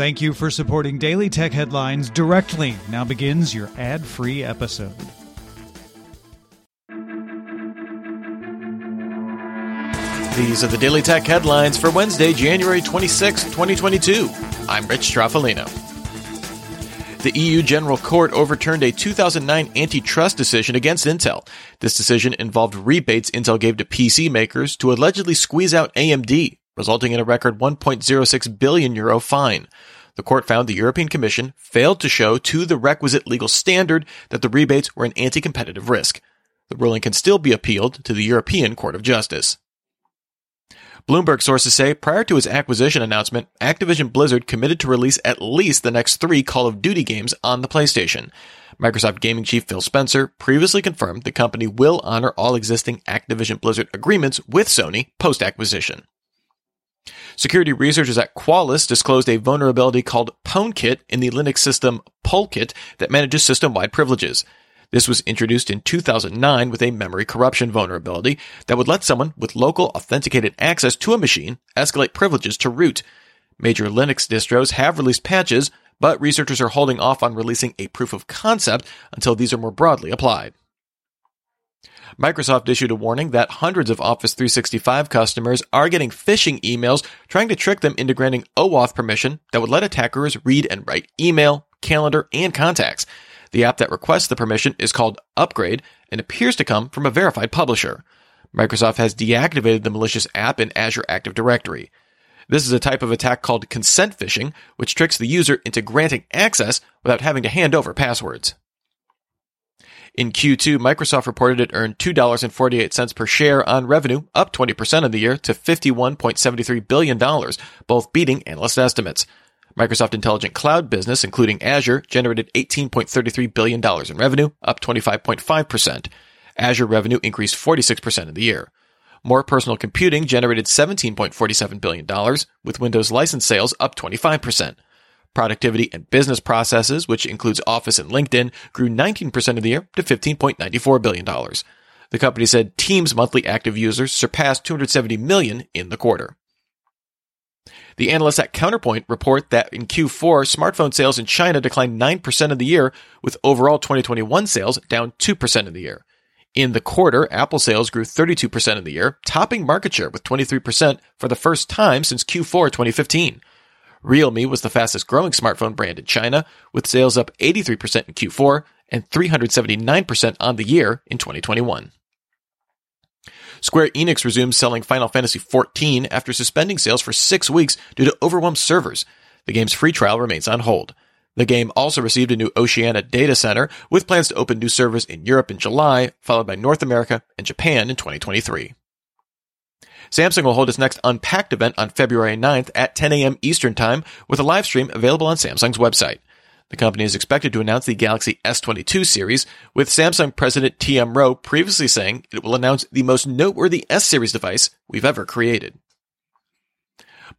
Thank you for supporting Daily Tech Headlines directly. Now begins your ad free episode. These are the Daily Tech headlines for Wednesday, January 26, 2022. I'm Rich Stroffolino. The EU General Court overturned a 2009 antitrust decision against Intel. This decision involved rebates Intel gave to PC makers to allegedly squeeze out AMD, resulting in a record 1.06 billion euro fine. The court found the European Commission failed to show to the requisite legal standard that the rebates were an anti-competitive risk. The ruling can still be appealed to the European Court of Justice. Bloomberg sources say prior to its acquisition announcement, Activision Blizzard committed to release at least the next three Call of Duty games on the PlayStation. Microsoft gaming chief Phil Spencer previously confirmed the company will honor all existing Activision Blizzard agreements with Sony post acquisition. Security researchers at Qualys disclosed a vulnerability called PwnKit in the Linux system Polkit that manages system-wide privileges. This was introduced in 2009 with a memory corruption vulnerability that would let someone with local authenticated access to a machine escalate privileges to root. Major Linux distros have released patches, but researchers are holding off on releasing a proof of concept until these are more broadly applied. Microsoft issued a warning that hundreds of Office 365 customers are getting phishing emails trying to trick them into granting OAuth permission that would let attackers read and write email, calendar, and contacts. The app that requests the permission is called Upgrade and appears to come from a verified publisher. Microsoft has deactivated the malicious app in Azure Active Directory. This is a type of attack called consent phishing, which tricks the user into granting access without having to hand over passwords. In Q2, Microsoft reported it earned $2.48 per share on revenue, up 20% in the year to $51.73 billion, both beating analyst estimates. Microsoft Intelligent Cloud business, including Azure, generated $18.33 billion in revenue, up 25.5%. Azure revenue increased 46% in the year. More personal computing generated $17.47 billion, with Windows license sales up 25%. Productivity and business processes, which includes Office and LinkedIn, grew 19% of the year to $15.94 billion. The company said Teams monthly active users surpassed 270 million in the quarter. The analysts at Counterpoint report that in Q4, smartphone sales in China declined 9% of the year, with overall 2021 sales down 2% of the year. In the quarter, Apple sales grew 32% of the year, topping market share with 23% for the first time since Q4 2015. Realme was the fastest growing smartphone brand in China, with sales up 83% in Q4 and 379% on the year in 2021. Square Enix resumes selling Final Fantasy XIV after suspending sales for six weeks due to overwhelmed servers. The game's free trial remains on hold. The game also received a new Oceania data center with plans to open new servers in Europe in July, followed by North America and Japan in 2023. Samsung will hold its next Unpacked event on February 9th at 10 a.m. Eastern Time with a live stream available on Samsung's website. The company is expected to announce the Galaxy S22 series, with Samsung President TM Roh previously saying it will announce the most noteworthy S series device we've ever created.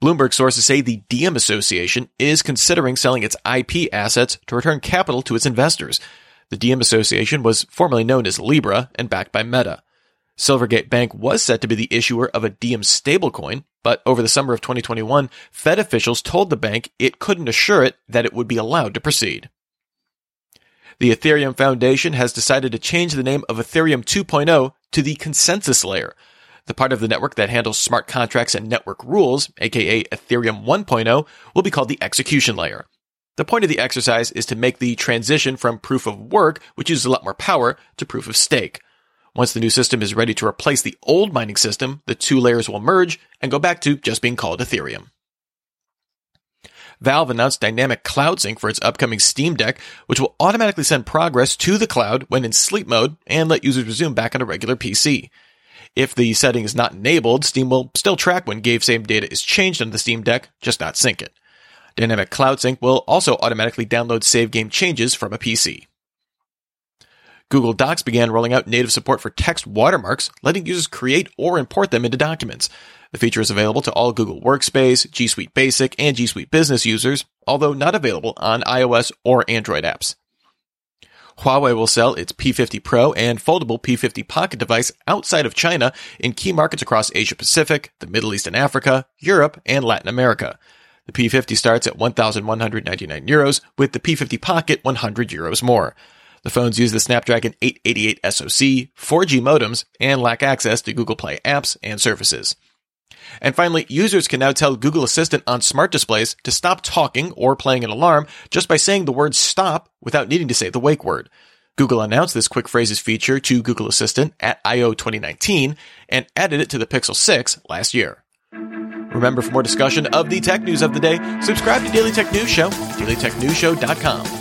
Bloomberg sources say the Diem Association is considering selling its IP assets to return capital to its investors. The Diem Association was formerly known as Libra and backed by Meta. Silvergate Bank was set to be the issuer of a Diem stablecoin, but over the summer of 2021, Fed officials told the bank it couldn't assure it that it would be allowed to proceed. The Ethereum Foundation has decided to change the name of Ethereum 2.0 to the Consensus Layer. The part of the network that handles smart contracts and network rules, aka Ethereum 1.0, will be called the Execution Layer. The point of the exercise is to make the transition from proof of work, which uses a lot more power, to proof of stake. Once the new system is ready to replace the old mining system, the two layers will merge and go back to just being called Ethereum. Valve announced Dynamic Cloud Sync for its upcoming Steam Deck, which will automatically send progress to the cloud when in sleep mode and let users resume back on a regular PC. If the setting is not enabled, Steam will still track when game save data is changed on the Steam Deck, just not sync it. Dynamic Cloud Sync will also automatically download save game changes from a PC. Google Docs began rolling out native support for text watermarks, letting users create or import them into documents. The feature is available to all Google Workspace, G Suite Basic, and G Suite Business users, although not available on iOS or Android apps. Huawei will sell its P50 Pro and foldable P50 Pocket device outside of China in key markets across Asia Pacific, the Middle East and Africa, Europe, and Latin America. The P50 starts at 1,199 euros, with the P50 Pocket 100 euros more. The phones use the Snapdragon 888 SoC, 4G modems, and lack access to Google Play apps and services. And finally, users can now tell Google Assistant on smart displays to stop talking or playing an alarm just by saying the word stop without needing to say the wake word. Google announced this quick phrases feature to Google Assistant at I.O. 2019 and added it to the Pixel 6 last year. Remember, for more discussion of the tech news of the day, subscribe to Daily Tech News Show at dailytechnewsshow.com.